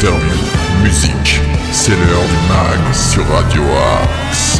interviews, musique. C'est l'heure du mag sur Radio Axe.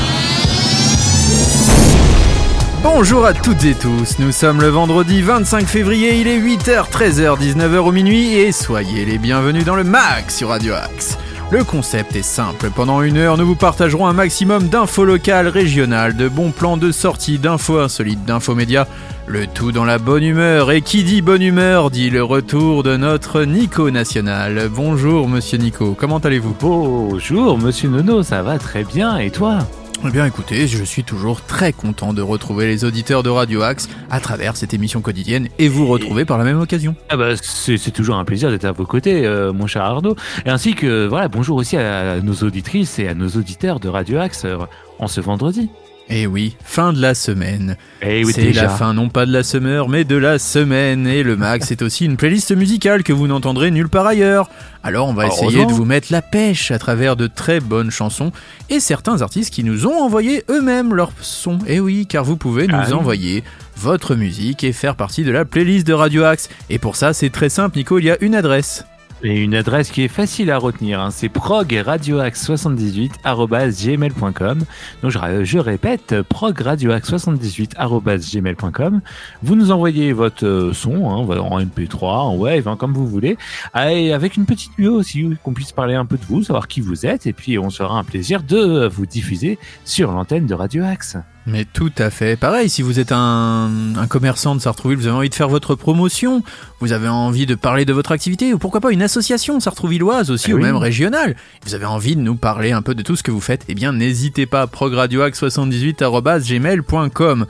Bonjour à toutes et tous, nous sommes le vendredi 25 février, il est 8h, 13h, 19h au minuit et soyez les bienvenus dans le MAG sur Radio Axe. Le concept est simple, pendant une heure nous vous partagerons un maximum d'infos locales, régionales, de bons plans de sortie, d'infos insolites, d'infos médias, le tout dans la bonne humeur, et qui dit bonne humeur dit le retour de notre Nico National. Bonjour monsieur Nico, comment allez-vous? Bonjour monsieur Nono, ça va très bien, et toi? Eh bien écoutez, je suis toujours très content de retrouver les auditeurs de Radio Axe à travers cette émission quotidienne et vous retrouver par la même occasion. Ah bah c'est toujours un plaisir d'être à vos côtés, euh, mon cher Arnaud. Et ainsi que voilà, bonjour aussi à nos auditrices et à nos auditeurs de Radio Axe euh, en ce vendredi. Eh oui, fin de la semaine. Eh oui, c'est la fin non pas de la summer mais de la semaine et le max c'est aussi une playlist musicale que vous n'entendrez nulle part ailleurs. Alors on va essayer Heureusement. de vous mettre la pêche à travers de très bonnes chansons et certains artistes qui nous ont envoyé eux-mêmes leurs sons. Eh oui, car vous pouvez nous Ah oui. envoyer votre musique et faire partie de la playlist de Radio Axe. Et pour ça c'est très simple Nico, il y a une adresse. Et une adresse qui est facile à retenir, hein, c'est progradioax78@gmail.com. Donc je, je répète, progradioax78@gmail.com. Vous nous envoyez votre euh, son, hein, en MP3, en wave, hein, comme vous voulez, Ah, et avec une petite bio aussi, qu'on puisse parler un peu de vous, savoir qui vous êtes, et puis on sera un plaisir de vous diffuser sur l'antenne de Radio Axe. Mais tout à fait. Pareil, si vous êtes un, un commerçant de Sartrouville, vous avez envie de faire votre promotion, vous avez envie de parler de votre activité, ou pourquoi pas une association sartrouvilloise aussi, Eh ou oui. même régionale, vous avez envie de nous parler un peu de tout ce que vous faites, eh bien n'hésitez pas, progradioax78.gmail.com.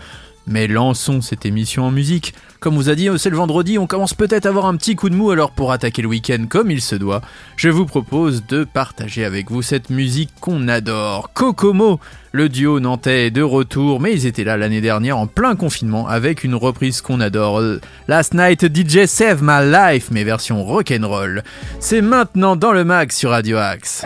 Mais lançons cette émission en musique. Comme vous a dit, c'est le vendredi, on commence peut-être à avoir un petit coup de mou, alors pour attaquer le week-end comme il se doit, je vous propose de partager avec vous cette musique qu'on adore. Kokomo, le duo nantais est de retour, mais ils étaient là l'année dernière en plein confinement avec une reprise qu'on adore. Last Night DJ Save My Life, mais version rock'n'roll. C'est maintenant dans le mag sur Radio Axe.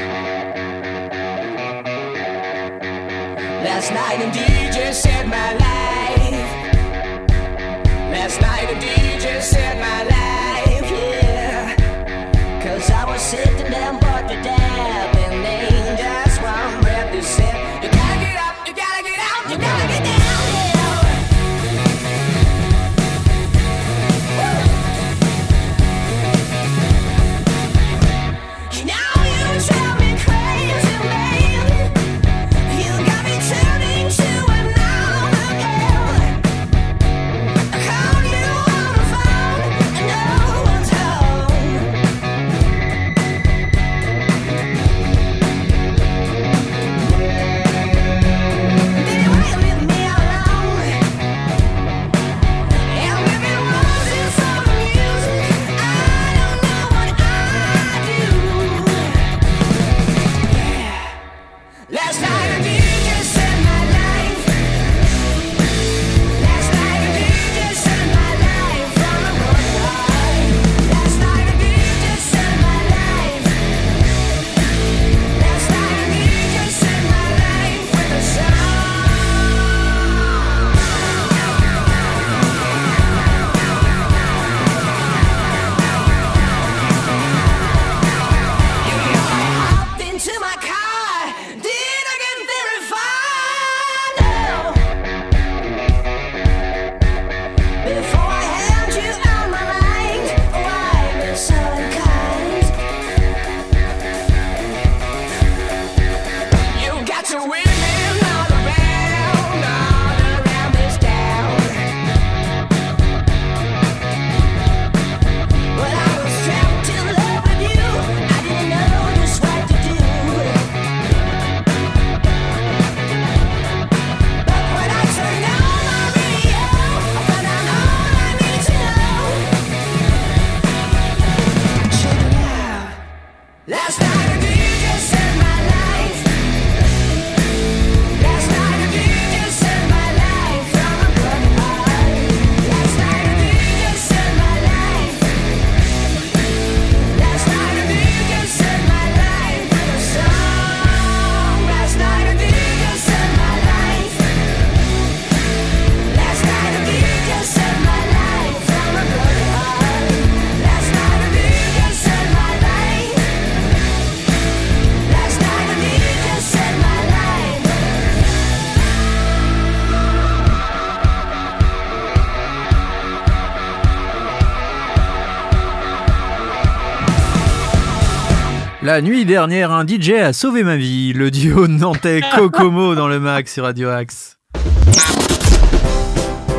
La nuit dernière, un DJ a sauvé ma vie. Le duo nantais Kokomo dans le mag sur Radio Axe.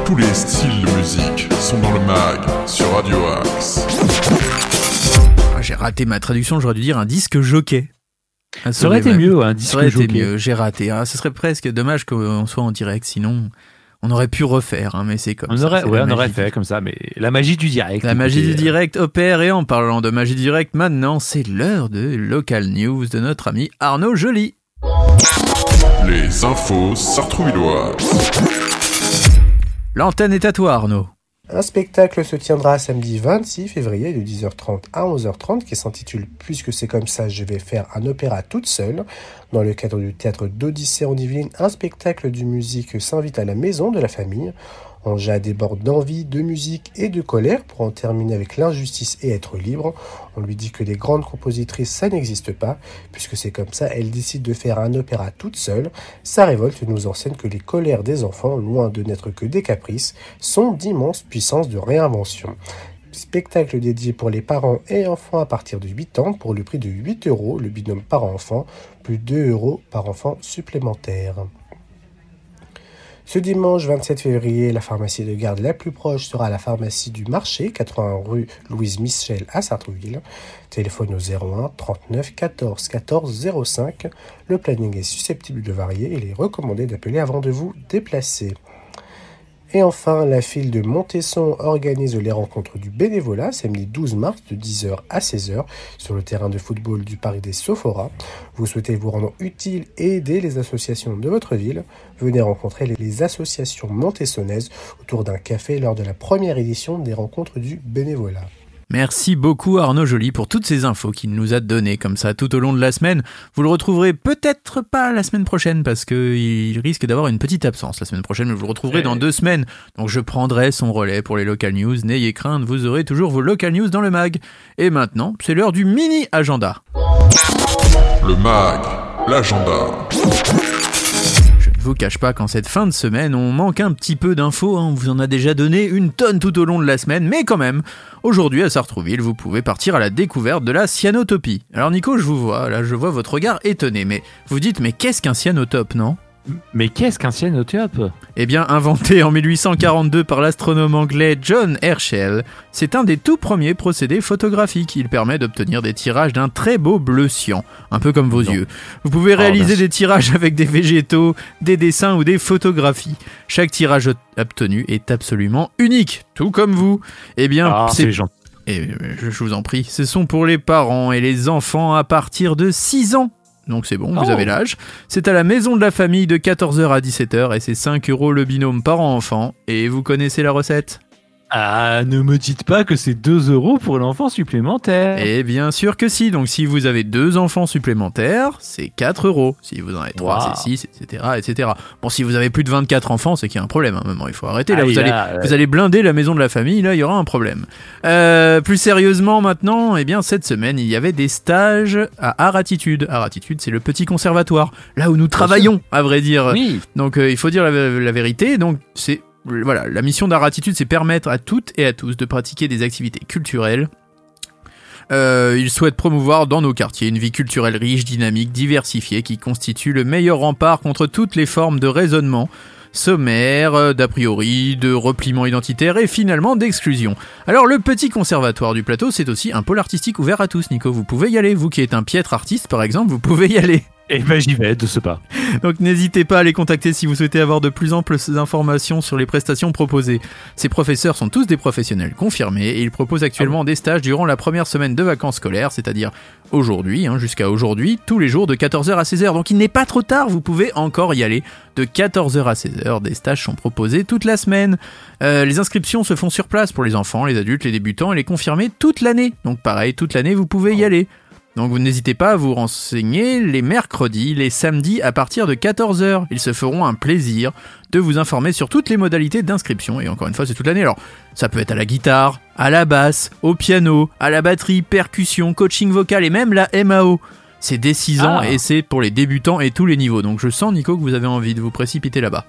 Tous les styles de musique sont dans le mag sur Radio Axe. Ah, J'ai raté ma traduction, j'aurais dû dire un disque jockey. Ça aurait été mieux, un Ça disque aurait été jockey. mieux, j'ai raté. Ah, ce serait presque dommage qu'on soit en direct, sinon on aurait pu refaire, hein, mais c'est comme On ça. aurait, ouais, on aurait fait comme ça, mais la magie du direct. La magie du euh, direct opère et en parlant de magie du direct, maintenant c'est l'heure de Local News de notre ami Arnaud Joly. Les infos sartrouilloises. L'antenne est à toi Arnaud. Un spectacle se tiendra samedi 26 février de 10h30 à 11h30 qui s'intitule Puisque c'est comme ça, je vais faire un opéra toute seule. Dans le cadre du théâtre d'Odyssée en Yvelines, un spectacle de musique s'invite à la maison de la famille. Anja déborde d'envie, de musique et de colère pour en terminer avec l'injustice et être libre. On lui dit que les grandes compositrices, ça n'existe pas. Puisque c'est comme ça, elle décide de faire un opéra toute seule. Sa révolte nous enseigne que les colères des enfants, loin de n'être que des caprices, sont d'immenses puissances de réinvention. Spectacle dédié pour les parents et enfants à partir de 8 ans pour le prix de 8 euros, le binôme parent-enfant, plus 2 euros par enfant supplémentaire. Ce dimanche 27 février, la pharmacie de garde la plus proche sera la pharmacie du marché, 80 rue Louise Michel à Sartrouville. Téléphone au 01 39 14 14 05. Le planning est susceptible de varier il est recommandé d'appeler avant de vous déplacer. Et enfin, la file de Montesson organise les rencontres du bénévolat samedi 12 mars de 10h à 16h sur le terrain de football du Parc des Sophoras. Vous souhaitez vous rendre utile et aider les associations de votre ville? Venez rencontrer les- associations montessonnaises autour d'un café lors de la première édition des rencontres du bénévolat. Merci beaucoup Arnaud Joly pour toutes ces infos qu'il nous a données comme ça tout au long de la semaine. Vous le retrouverez peut-être pas la semaine prochaine parce qu'il risque d'avoir une petite absence la semaine prochaine, mais vous le retrouverez dans deux semaines. Donc je prendrai son relais pour les local news. N'ayez crainte, vous aurez toujours vos local news dans le mag. Et maintenant, c'est l'heure du mini agenda. Le mag, l'agenda. Vous cache pas qu'en cette fin de semaine, on manque un petit peu d'infos, hein. on vous en a déjà donné une tonne tout au long de la semaine, mais quand même, aujourd'hui à Sartrouville, vous pouvez partir à la découverte de la cyanotopie. Alors Nico, je vous vois, là je vois votre regard étonné, mais vous dites, mais qu'est-ce qu'un cyanotope, non? Mais qu'est-ce qu'un cyanotope Eh bien, inventé en 1842 par l'astronome anglais John Herschel, c'est un des tout premiers procédés photographiques. Il permet d'obtenir des tirages d'un très beau bleu cyan, un peu comme vos Non. yeux. Vous pouvez Oh, réaliser des tirages avec des végétaux, des dessins ou des photographies. Chaque tirage obtenu est absolument unique, tout comme vous. Eh bien, Ah, c'est gentil. et je je vous en prie, ce sont pour les parents et les enfants à partir de 6 ans. Donc c'est bon, vous Oh. avez l'âge. C'est à la maison de la famille de 14h à 17h et c'est 5 euros le binôme parent-enfant. Et vous connaissez la recette? Ah, ne me dites pas que c'est 2 euros pour l'enfant supplémentaire. Et bien sûr que si. Donc si vous avez deux enfants supplémentaires, c'est 4 euros. Si vous en avez 3, Wow. c'est 6, etc., etc. Bon, si vous avez plus de 24 enfants, c'est qu'il y a un problème. À un moment, il faut arrêter. Là, Ah, vous allez, euh, Vous allez blinder la maison de la famille, là il y aura un problème. Euh, plus sérieusement maintenant, eh bien cette semaine il y avait des stages à. Art Attitude c'est le petit conservatoire, là où nous travaillons à vrai dire. Oui, Donc euh, il faut dire la, la vérité, donc c'est... Voilà, la mission d'Art Attitude c'est permettre à toutes et à tous de pratiquer des activités culturelles. Euh, il souhaite promouvoir dans nos quartiers une vie culturelle riche, dynamique, diversifiée qui constitue le meilleur rempart contre toutes les formes de raisonnement sommaire, euh, d'a priori, de repliement identitaire et finalement d'exclusion. Alors le petit conservatoire du plateau, c'est aussi un pôle artistique ouvert à tous, Nico. Vous pouvez y aller. Vous qui êtes un piètre artiste, par exemple, vous pouvez y aller. Et ben j'y vais de ce pas. Donc n'hésitez pas à les contacter si vous souhaitez avoir de plus amples informations sur les prestations proposées. Ces professeurs sont tous des professionnels confirmés et ils proposent actuellement des stages durant la première semaine de vacances scolaires, c'est-à-dire aujourd'hui, hein, jusqu'à aujourd'hui, tous les jours de 14h à 16h. Donc il n'est pas trop tard, vous pouvez encore y aller. De 14h à 16h, des stages sont proposés toute la semaine. Euh, les inscriptions se font sur place pour les enfants, les adultes, les débutants et les confirmés toute l'année. Donc pareil, toute l'année, vous pouvez y aller. Donc vous n'hésitez pas à vous renseigner les mercredis, les samedis à partir de 14h. Ils se feront un plaisir de vous informer sur toutes les modalités d'inscription. Et encore une fois, c'est toute l'année. Alors, ça peut être à la guitare, à la basse, au piano, à la batterie, percussion, coaching vocal et même la MAO. C'est dès 6 ans Ah. et c'est pour les débutants et tous les niveaux. Donc je sens, Nico, que vous avez envie de vous précipiter là-bas.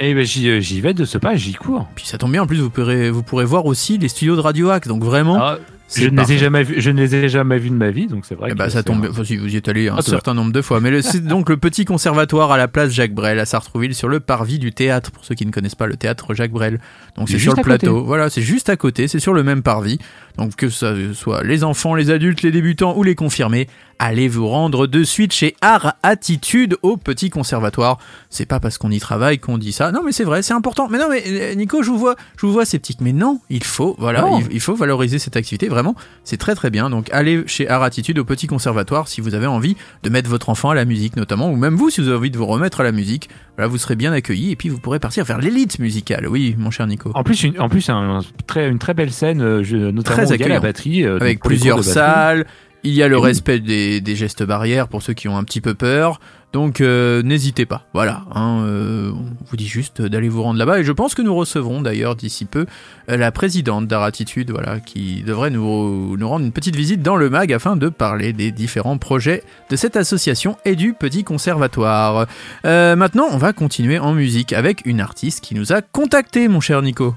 Et ben j'y j'y vais de ce pas, j'y cours. Puis ça tombe bien, en plus, vous pourrez, vous pourrez voir aussi les studios de Radio Hack. Donc vraiment, Ah, Je ne les ai jamais vus, je ne les ai jamais vus de ma vie, donc c'est vrai. Eh que ben, ça tombe bien. Si vous y êtes allé un Ah, certain nombre de fois. Mais le- c'est donc le petit conservatoire à la place Jacques Brel à Sartrouville sur le parvis du théâtre. Pour ceux qui ne connaissent pas le théâtre Jacques Brel. Donc C'est sur le côté. plateau. Voilà, c'est juste à côté. C'est sur le même parvis. Donc que ça soit les enfants, les adultes, les débutants ou les confirmés, allez vous rendre de suite chez Art Attitude au petit conservatoire. C'est pas parce qu'on y travaille qu'on dit ça. Non, mais c'est vrai, c'est important. Mais non, mais euh, Nico, je vous vois, je vous vois sceptique. Mais non, il faut, voilà, il, il faut valoriser cette activité. Vraiment, c'est très très bien. Donc allez chez Art Attitude au petit conservatoire si vous avez envie de mettre votre enfant à la musique notamment, ou même vous si vous avez envie de vous remettre à la musique. Voilà, vous serez bien accueillis et puis vous pourrez partir vers l'élite musicale. Oui, mon cher Nico. En plus, une, en plus, un, très, une très belle scène, euh, je, notamment Très où il y a accueillant. la batterie, euh, avec plusieurs salles. Il y a le Oui. respect des, des gestes barrières pour ceux qui ont un petit peu peur. Donc euh, n'hésitez pas. Voilà. hein, euh, on vous dit juste d'aller vous rendre là-bas. Et je pense que nous recevrons d'ailleurs d'ici peu la présidente d'Aratitude, voilà, qui devrait nous, nous rendre une petite visite dans le mag afin de parler des différents projets de cette association et du petit conservatoire. Euh, maintenant, on va continuer en musique avec une artiste qui nous a contacté, mon cher Nico.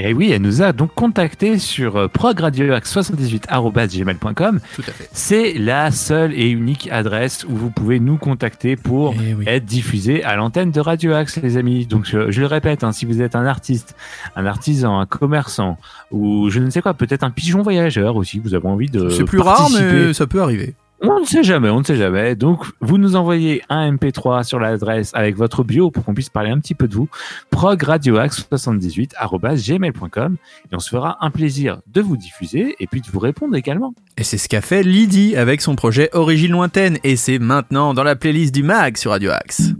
Et oui, elle nous a donc contacté sur euh, progradioax78.gmail.com. Tout à fait. C'est la seule et unique adresse où vous pouvez nous contacter pour Eh oui. être diffusé à l'antenne de Radio Axe, les amis. Donc, je, je le répète, hein, si vous êtes un artiste, un artisan, un commerçant, ou je ne sais quoi, peut-être un pigeon voyageur aussi, vous avez envie de. C'est plus rare, mais ça peut arriver. On ne sait jamais, on ne sait jamais. Donc, vous nous envoyez un MP3 sur l'adresse avec votre bio pour qu'on puisse parler un petit peu de vous. progradioax78.gmail.com et on se fera un plaisir de vous diffuser et puis de vous répondre également. Et c'est ce qu'a fait Lydie avec son projet Origine Lointaine, et c'est maintenant dans la playlist du MAG sur Radio Axe.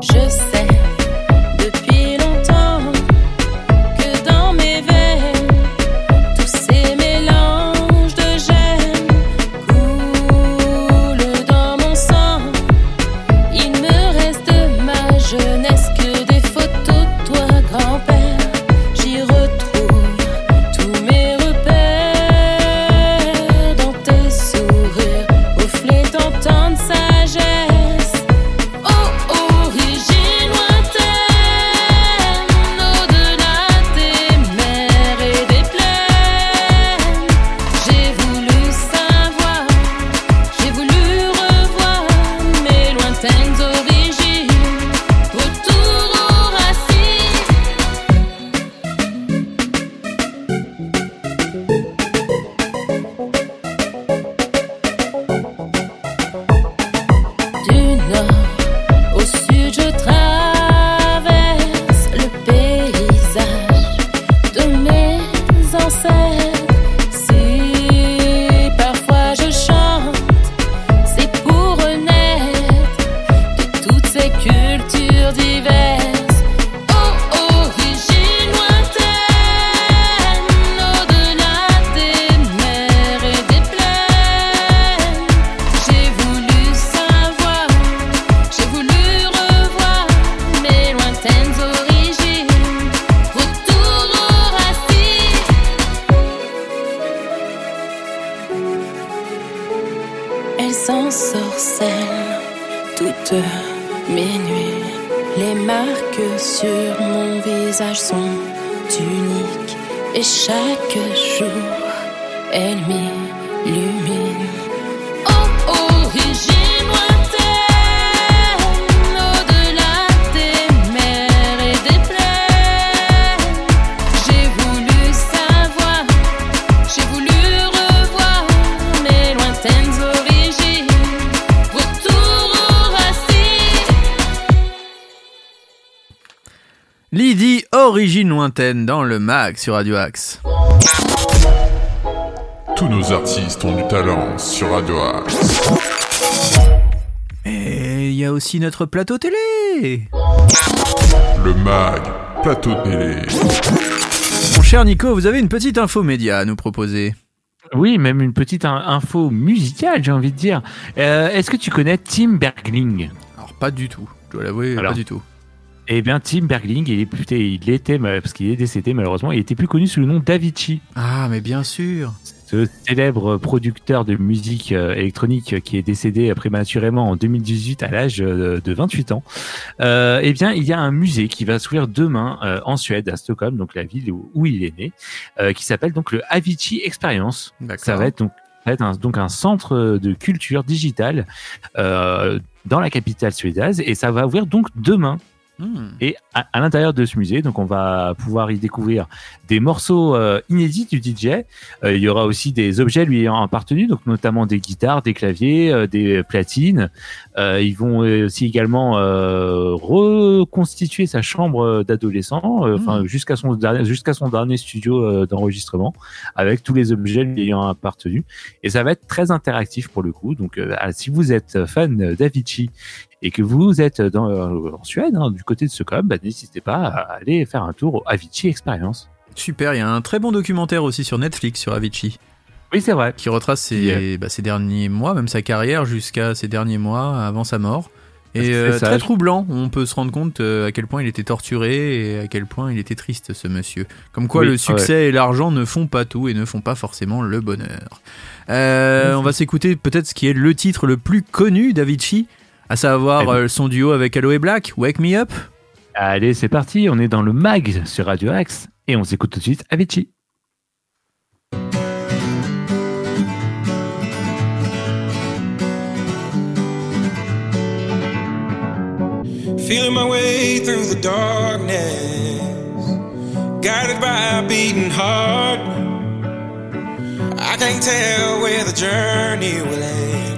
Je sais Dans le MAG sur Radio Axe. Tous nos artistes ont du talent sur Radio Axe. Et il y a aussi notre plateau télé. Le MAG, plateau télé. Mon cher Nico, vous avez une petite info média à nous proposer. Oui, même une petite in- info musicale, j'ai envie de dire. Euh, Est-ce que tu connais Tim Bergling? Alors pas du tout, je dois l'avouer, pas du tout. Eh bien, Tim Bergling, il, était, parce qu'il est décédé malheureusement, il était plus connu sous le nom d'Avicii. Ah, mais bien sûr. ce célèbre producteur de musique euh, électronique qui est décédé prématurément en 2018 à l'âge euh, de 28 ans, euh, eh bien, il y a un musée qui va s'ouvrir demain euh, en Suède, à Stockholm, donc la ville où, où il est né, euh, qui s'appelle donc le Avicii Experience. Ça va être donc, ça va être un, donc un centre de culture digitale dans la capitale suédoise et ça va ouvrir donc demain. Hmm. Et à, à l'intérieur de ce musée, donc on va pouvoir y découvrir des morceaux euh, inédits du DJ. Euh, il y aura aussi des objets lui ayant appartenu, donc notamment des guitares, des claviers, euh, des platines. Euh, ils vont aussi également euh, reconstituer sa chambre d'adolescent, euh, enfin jusqu'à son dernier jusqu'à son dernier studio d'enregistrement, avec tous les objets lui ayant appartenu. Et ça va être très interactif pour le coup. Donc si vous êtes fan d'Avicii et que vous êtes dans, euh, en Suède, hein, du côté de Stockholm, bah, n'hésitez pas à aller faire un tour au Avicii Experience. Super, il y a un très bon documentaire aussi sur Netflix sur Avicii Oui, c'est vrai. qui retrace ses, Yeah. bah, ses derniers mois, même sa carrière jusqu'à ses derniers mois avant sa mort. Et C'est euh, très troublant, on peut se rendre compte euh, à quel point il était torturé et à quel point il était triste ce monsieur. Comme quoi Oui, le succès et l'argent ne font pas tout et ne font pas forcément le bonheur. Euh, on va s'écouter peut-être ce qui est le titre le plus connu d'Avicii, à savoir Eh ben. euh, son duo avec Aloe Black, Wake Me Up. Allez, c'est parti. On est dans le mag sur Radio Axe et on s'écoute tout de suite Avicii. Feeling my way through the darkness, guided by a beating heart. I can't tell where the journey will end,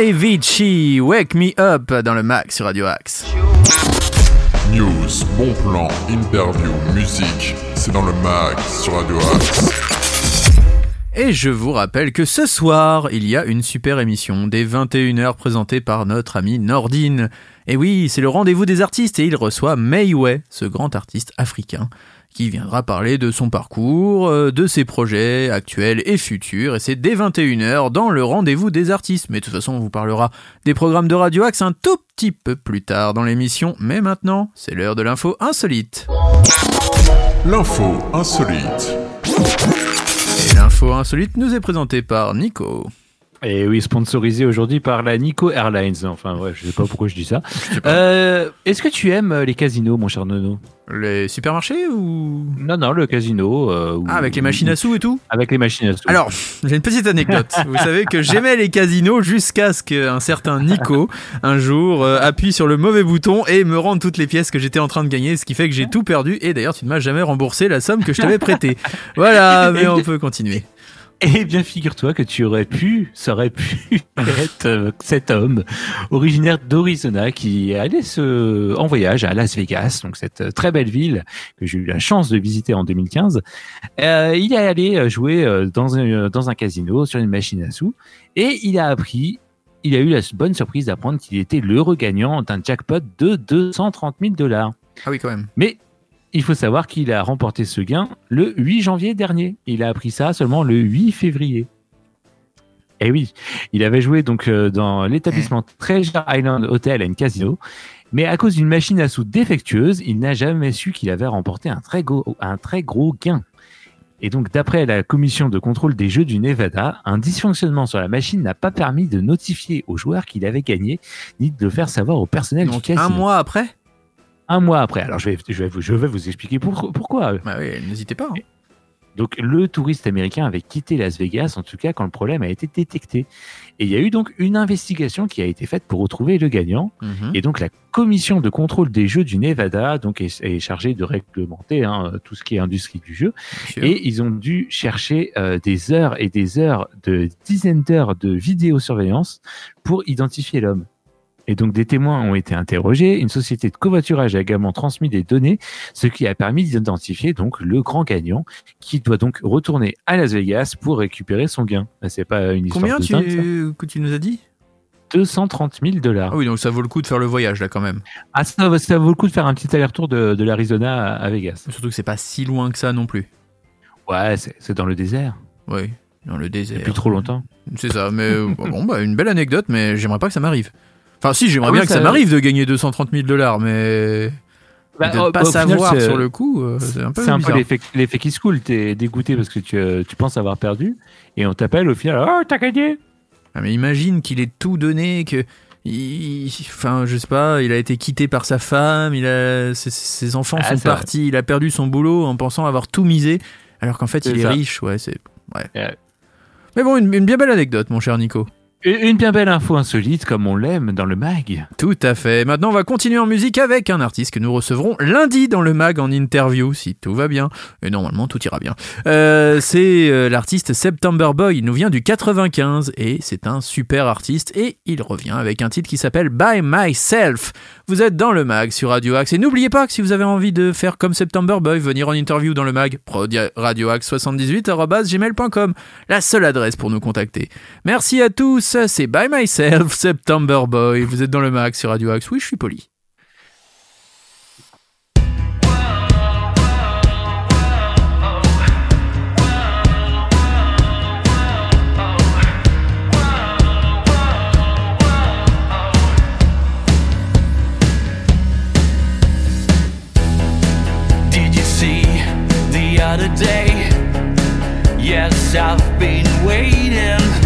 Avicii, Wake Me Up dans le Max sur Radio Axe. News, bon plan, interview, musique, c'est dans le mag sur Radio Axe. Et je vous rappelle que ce soir, il y a une super émission dès 21h présentée par notre ami Nordine. Et oui, c'est le rendez-vous des artistes et il reçoit Mayway, ce grand artiste africain, qui viendra parler de son parcours, euh, de ses projets actuels et futurs. Et c'est dès 21h dans le rendez-vous des artistes. Mais de toute façon, on vous parlera des programmes de Radio Axe un tout petit peu plus tard dans l'émission. Mais maintenant, c'est l'heure de l'info insolite. L'info insolite. Et l'info insolite nous est présentée par Nico. Et oui, sponsorisé aujourd'hui par la Nico Airlines. Enfin, ouais, je sais pas pourquoi je dis ça. Euh, Est-ce que tu aimes euh, les casinos, mon cher Nono? Les supermarchés ou... Non, non, le casino. euh, Ah, avec les machines à sous et tout? Avec les machines à sous. Alors, j'ai une petite anecdote. Vous savez que j'aimais les casinos jusqu'à ce qu'un certain Nico, un jour, euh, appuie sur le mauvais bouton et me rende toutes les pièces que j'étais en train de gagner, ce qui fait que j'ai tout perdu. Et d'ailleurs, tu ne m'as jamais remboursé la somme que je t'avais prêtée. Voilà, mais on peut continuer. Eh bien, figure-toi que tu aurais pu, ça aurait pu être euh, cet homme originaire d'Arizona qui allait se, en voyage à Las Vegas, donc cette euh, très belle ville que j'ai eu la chance de visiter en 2015. Euh, il est allé euh, jouer dans un, dans un casino sur une machine à sous et il a appris, il a eu la bonne surprise d'apprendre qu'il était l'heureux gagnant d'un jackpot de 230 000 dollars. Ah oui, quand même. Mais il faut savoir qu'il a remporté ce gain le 8 janvier dernier. Il a appris ça seulement le 8 février. Et oui, il avait joué donc euh, dans l'établissement Treasure Island Hotel and Casino, mais à cause d'une machine à sous défectueuse, il n'a jamais su qu'il avait remporté un très gros, un très gros gain. Et donc, d'après la commission de contrôle des jeux du Nevada, un dysfonctionnement sur la machine n'a pas permis de notifier aux joueurs qu'il avait gagné, ni de le faire savoir au personnel du Donc, casino. un mois après? Un mois après. Alors, je vais, je vais, vous, je vais vous expliquer pour- pourquoi. Bah oui, n'hésitez pas. hein. Donc le touriste américain avait quitté Las Vegas, en tout cas quand le problème a été détecté. Et il y a eu donc une investigation qui a été faite pour retrouver le gagnant. Mhm. Et donc la commission de contrôle des jeux du Nevada donc est, est chargée de réglementer hein, tout ce qui est industrie du jeu. Et ils ont dû chercher euh, des heures et des heures de dizaines d'heures de vidéosurveillance pour identifier l'homme. Et donc des témoins ont été interrogés, une société de covoiturage a également transmis des données, ce qui a permis d'identifier donc le grand gagnant qui doit donc retourner à Las Vegas pour récupérer son gain. C'est pas une histoire Combien de tu, que tu nous as dit? 230 000 dollars. Ah oui, donc ça vaut le coup de faire le voyage là quand même. Ah, ça, ça vaut le coup de faire un petit aller-retour de, de l'Arizona à, Vegas. Surtout que c'est pas si loin que ça non plus. Ouais, c'est dans le désert. Oui, dans le désert. Depuis trop longtemps. C'est ça, mais bon, bah, une belle anecdote, mais j'aimerais pas que ça m'arrive. Enfin, si, j'aimerais Ah oui, bien que ça, m'arrive de gagner 230 000 dollars, mais. Bah, de ne pas final, savoir sur le coup, euh, c'est un peu. C'est un peu l'effet qui se coule. T'es dégoûté parce que tu, euh, tu penses avoir perdu et on t'appelle au final. Oh, t'as gagné Ah, mais imagine qu'il ait tout donné, que. il- Enfin, je sais pas, il a été quitté par sa femme, il a, ses, ses enfants Ah, sont vrai. partis, il a perdu son boulot en pensant avoir tout misé, alors qu'en fait il est riche, ouais, c'est. Ouais. Ouais. Mais bon, une, une bien belle anecdote, mon cher Nico. Une bien belle info insolite comme on l'aime dans le mag. Tout à fait. Maintenant, on va continuer en musique avec un artiste que nous recevrons lundi dans le mag en interview, si tout va bien. Et normalement, tout ira bien. Euh, c'est euh, l'artiste September Boy. Il nous vient du 95 et c'est un super artiste. Et il revient avec un titre qui s'appelle By Myself. Vous êtes dans le mag sur Radio Axe. Et n'oubliez pas que si vous avez envie de faire comme September Boy, venir en interview dans le mag, radioaxe78.gmail.com. La seule adresse pour nous contacter. Merci à tous. C'est By Myself, September Boy. Vous êtes dans le mag sur Radio Axe. Oui, je suis poli. Did you see the other day? Yes, I've been waiting.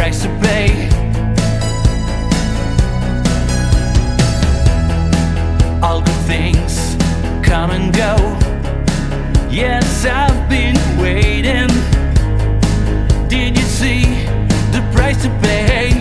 Price to pay? All good things come and go. Yes, I've been waiting. Did you see the price to pay?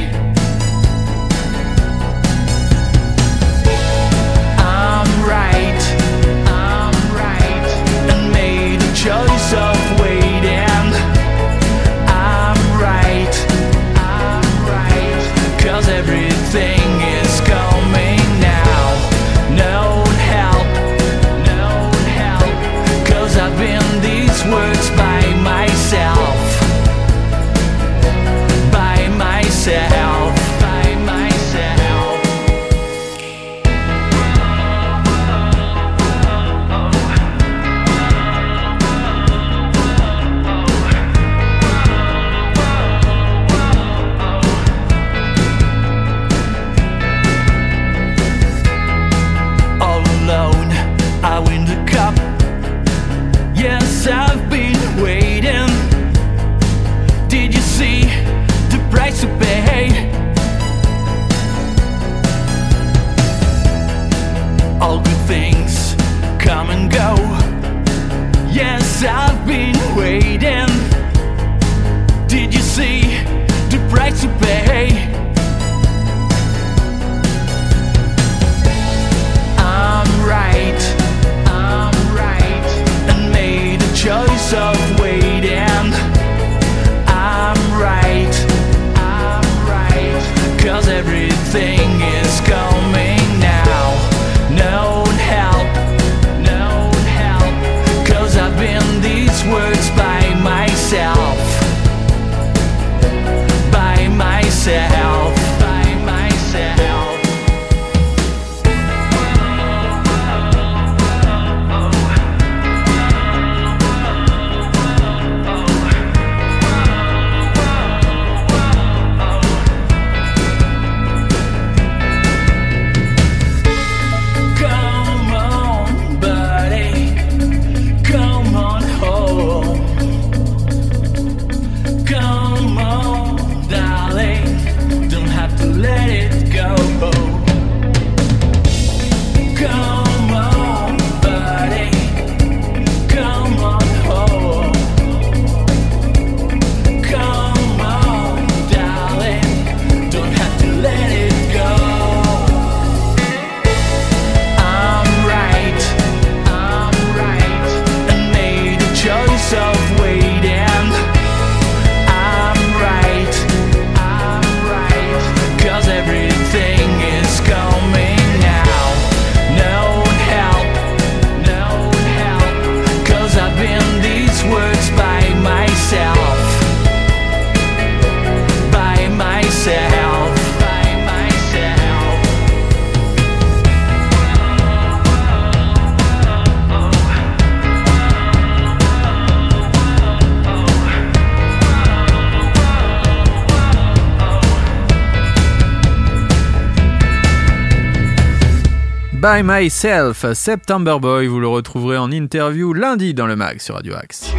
By Myself, September Boy, vous le retrouverez en interview lundi dans le mag sur Radio Axe.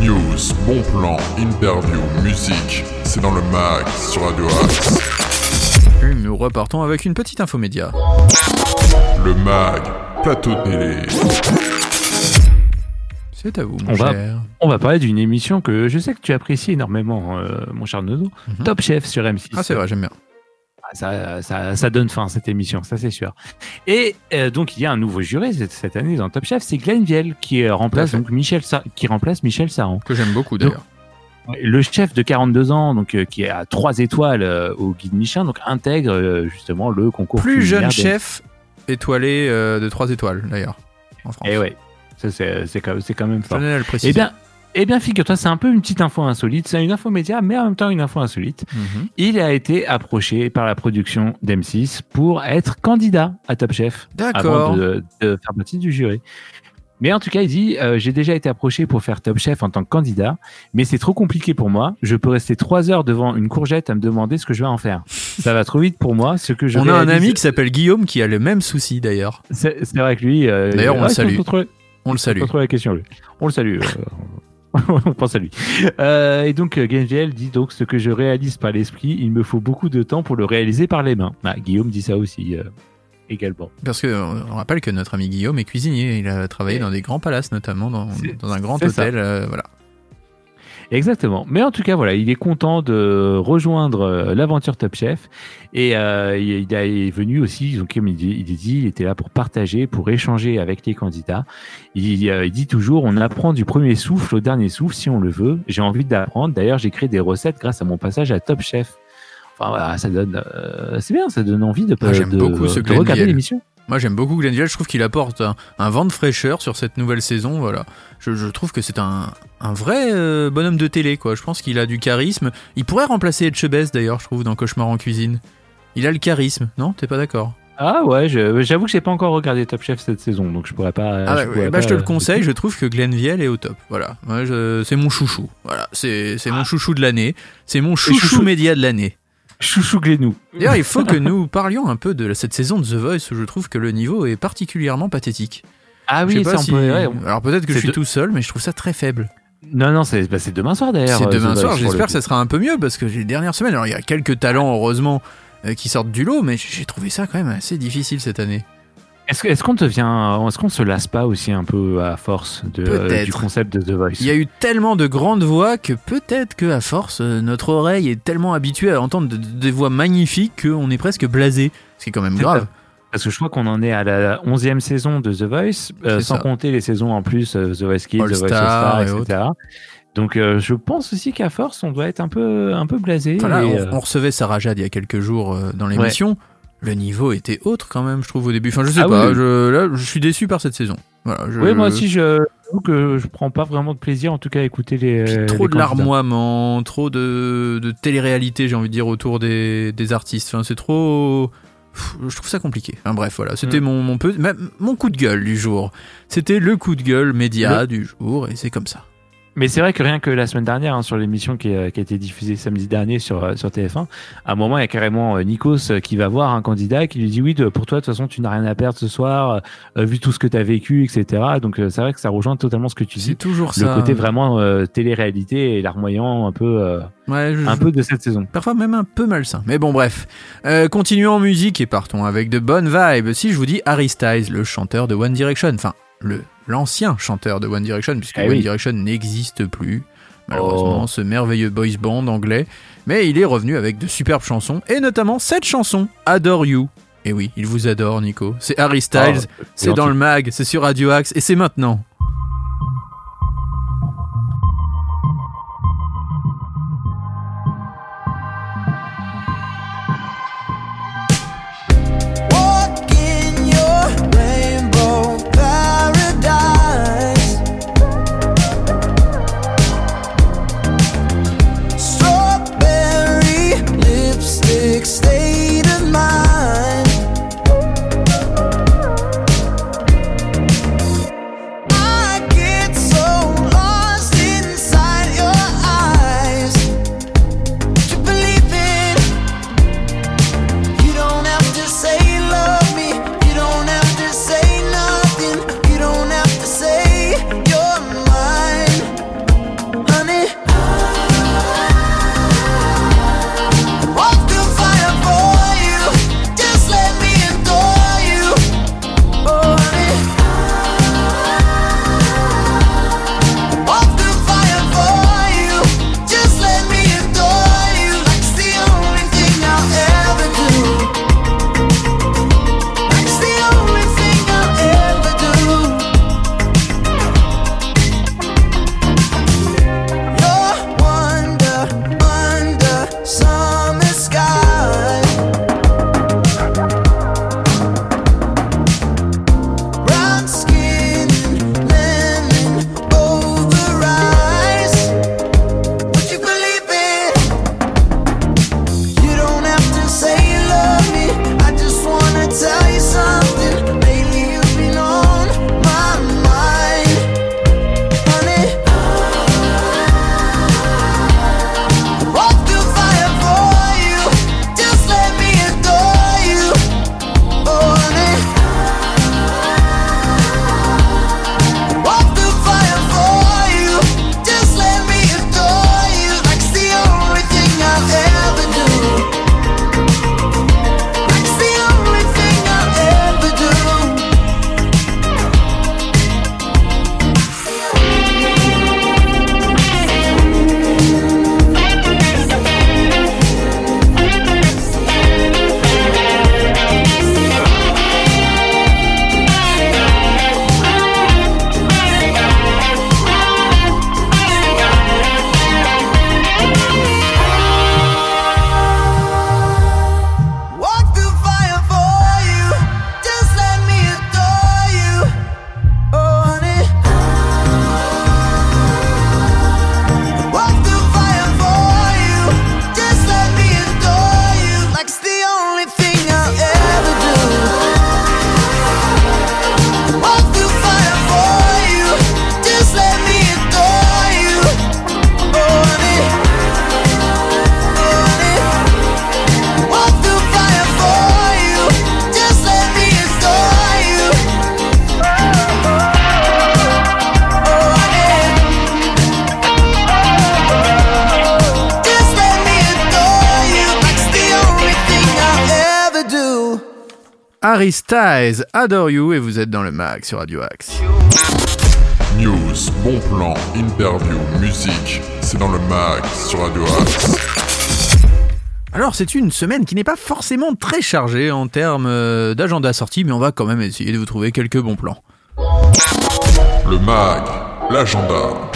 News, bon plan, interview, musique, c'est dans le mag sur Radio Axe. Et nous repartons avec une petite info média. Le mag, plateau télé. C'est à vous, mon On va- cher. On va parler d'une émission que je sais que tu apprécies énormément, euh, mon cher Nono. Mhm. Top Chef sur M6. Ah, c'est vrai, j'aime bien. Ça, ça, ça donne fin cette émission, ça c'est sûr. Et euh, donc il y a un nouveau juré cette, cette année dans Top Chef, c'est Glenn Viel qui euh, remplace à donc Michel Sa- qui remplace Michel Saran. Que j'aime beaucoup d'ailleurs. Le chef de 42 ans, donc euh, qui est à 3 étoiles euh, au guide Michelin, donc intègre justement le concours Plus jeune chef étoilé de 3 étoiles d'ailleurs en France. Et Eh ouais, c'est quand, c'est quand même fort. à le préciser. Eh bien, eh bien figure-toi, c'est un peu une petite info insolite. C'est une info média, mais en même temps une info insolite. Mhm. Il a été approché par la production d'M6 pour être candidat à Top Chef avant D'accord. de, de faire partie du jury. Mais en tout cas, il dit euh, j'ai déjà été approché pour faire Top Chef en tant que candidat, mais c'est trop compliqué pour moi. Je peux rester trois heures devant une courgette à me demander ce que je vais en faire. Ça va trop vite pour moi. Ce que je On a un ami qui s'appelle Guillaume qui a le même souci d'ailleurs. C'est vrai que lui. euh, D'ailleurs, on le il faut salue. contrôler- On le salue. trop la question, lui. On le salue. On pense à lui. Euh, et donc, euh, Genviel dit donc ce que je réalise par l'esprit, il me faut beaucoup de temps pour le réaliser par les mains. Ah, Guillaume dit ça aussi, euh, également. Parce que euh, on rappelle que notre ami Guillaume est cuisinier. Il a travaillé dans des grands palaces, notamment dans, un grand hôtel. euh, voilà. Exactement. Mais en tout cas, voilà, il est content de rejoindre euh, l'aventure Top Chef. Et euh, il est venu aussi, donc, comme il dit, il était là pour partager, pour échanger avec les candidats. Il, euh, il dit toujours, on apprend du premier souffle au dernier souffle si on le veut. J'ai envie d'apprendre. D'ailleurs, j'ai créé des recettes grâce à mon passage à Top Chef. Enfin, voilà, ça donne, euh, c'est bien, ça donne envie de, Ah, de, de Glenn regarder l'émission. Moi, j'aime beaucoup Glenville. Je trouve qu'il apporte un, un vent de fraîcheur sur cette nouvelle saison. Voilà. Je, je trouve que c'est un, un vrai euh, bonhomme de télé. Quoi. Je pense qu'il a du charisme. Il pourrait remplacer Etchebest d'ailleurs, je trouve, dans Cauchemar en cuisine. Il a le charisme, non? T'es pas d'accord? Ah ouais, je- j'avoue que j'ai pas encore regardé Top Chef cette saison, donc je pourrais pas. Ah, je ouais, pourrais bah, je te le conseille. Je trouve que Glenville est au top. Voilà. C'est mon chouchou. Voilà. C'est mon chouchou de l'année. C'est mon chouchou, chouchou- média de l'année. Chouchou Glénou. D'ailleurs, il faut que nous parlions un peu de cette saison de The Voice où je trouve que le niveau est particulièrement pathétique. Ah oui, ça on si- peut. ouais, on- Alors peut-être que je suis de- tout seul, mais je trouve ça très faible. Non, non, c'est bah, demain soir d'ailleurs. C'est euh, demain The soir, j'espère que ça sera un peu mieux parce que les dernières semaines, alors il y a quelques talents heureusement euh, qui sortent du lot, mais j'ai trouvé ça quand même assez difficile cette année. Est-ce qu'on devient, est-ce qu'on se lasse pas aussi un peu à force de, euh, du concept de The Voice? Il y a eu tellement de grandes voix que peut-être que à force, euh, notre oreille est tellement habituée à entendre de- de- des voix magnifiques qu'on est presque blasé. Ce qui est quand même grave. ça. Parce que je crois qu'on en est à la 11e saison de The Voice, euh, sans ça. compter les saisons en plus, The Voice Kids, All The Voice Star et etc. Donc euh, je pense aussi qu'à force, on doit être un peu, un peu blasé. On, on recevait Sarah Jade il y a quelques jours dans l'émission. Le niveau était autre quand même, je trouve au début. Enfin, je sais Ah pas. oui. je, là, je suis déçu par cette saison. Voilà, je- Oui, moi aussi, je que je prends pas vraiment de plaisir, en tout cas, à écouter les. Puis les trop de larmoiement, trop de, de télé-réalité, j'ai envie de dire, autour des, des artistes. Enfin, c'est trop. Pff, Je trouve ça compliqué. Enfin, bref, voilà. C'était Mm. mon, mon, peu, mon coup de gueule du jour. C'était le coup de gueule média du jour, et c'est comme ça. Mais c'est vrai que rien que la semaine dernière, hein, sur l'émission qui, a- qui a été diffusée samedi dernier sur, euh, sur TF1, à un moment, il y a carrément euh, Nikos euh, qui va voir un candidat qui lui dit Oui, pour toi, de toute façon, tu n'as rien à perdre ce soir, euh, vu tout ce que tu as vécu, etc. Donc, euh, c'est vrai que ça rejoint totalement ce que tu C'est dis. toujours Le ça. côté vraiment euh, télé-réalité et larmoyant un peu, euh, Ouais, je- un peu de cette saison. Parfois même un peu malsain. Mais bon, bref. Euh, continuons en musique et partons avec de bonnes vibes. Si je vous dis Harry Styles, le chanteur de One Direction, enfin, le l'ancien chanteur de One Direction, puisque Eh One oui. Direction n'existe plus. Malheureusement, Oh. ce merveilleux boys band anglais. Mais il est revenu avec de superbes chansons, et notamment cette chanson, Adore You. Et oui, il vous adore, Nico. C'est Harry Styles, Oh, c'est dans le mag, c'est sur Radio Axe, et c'est maintenant. Harry Styles, Adore You, et vous êtes dans le mag sur Radio Axe. News, bon plan, interview, musique, c'est dans le mag sur Radio Axe. Alors c'est une semaine qui n'est pas forcément très chargée en termes euh, d'agenda sorti, mais on va quand même essayer de vous trouver quelques bons plans. Le mag, l'agenda.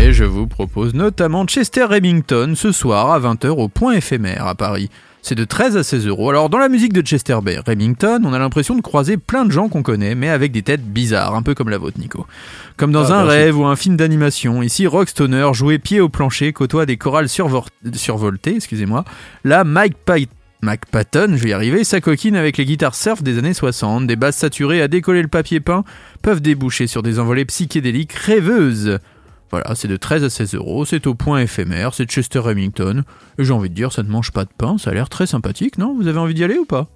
Et je vous propose notamment Chester Remington ce soir à 20h au point éphémère à Paris. C'est de 13 à 16 euros. Alors dans la musique de Chester Bay Remington, on a l'impression de croiser plein de gens qu'on connaît, mais avec des têtes bizarres, un peu comme la vôtre Nico. Comme dans Ah, un merci. rêve ou un film d'animation, ici Rock Stoner, joué pied au plancher, côtoie des chorales survoltées, excusez-moi. Là, Mike Patton, je vais y arriver, sa coquine avec les guitares surf des années 60, des basses saturées à décoller le papier peint, peuvent déboucher sur des envolées psychédéliques rêveuses. Voilà, c'est de 13 à 16 euros, c'est au point éphémère, c'est de Chester Remington. Et j'ai envie de dire, ça ne mange pas de pain, ça a l'air très sympathique, non? Vous avez envie d'y aller ou pas?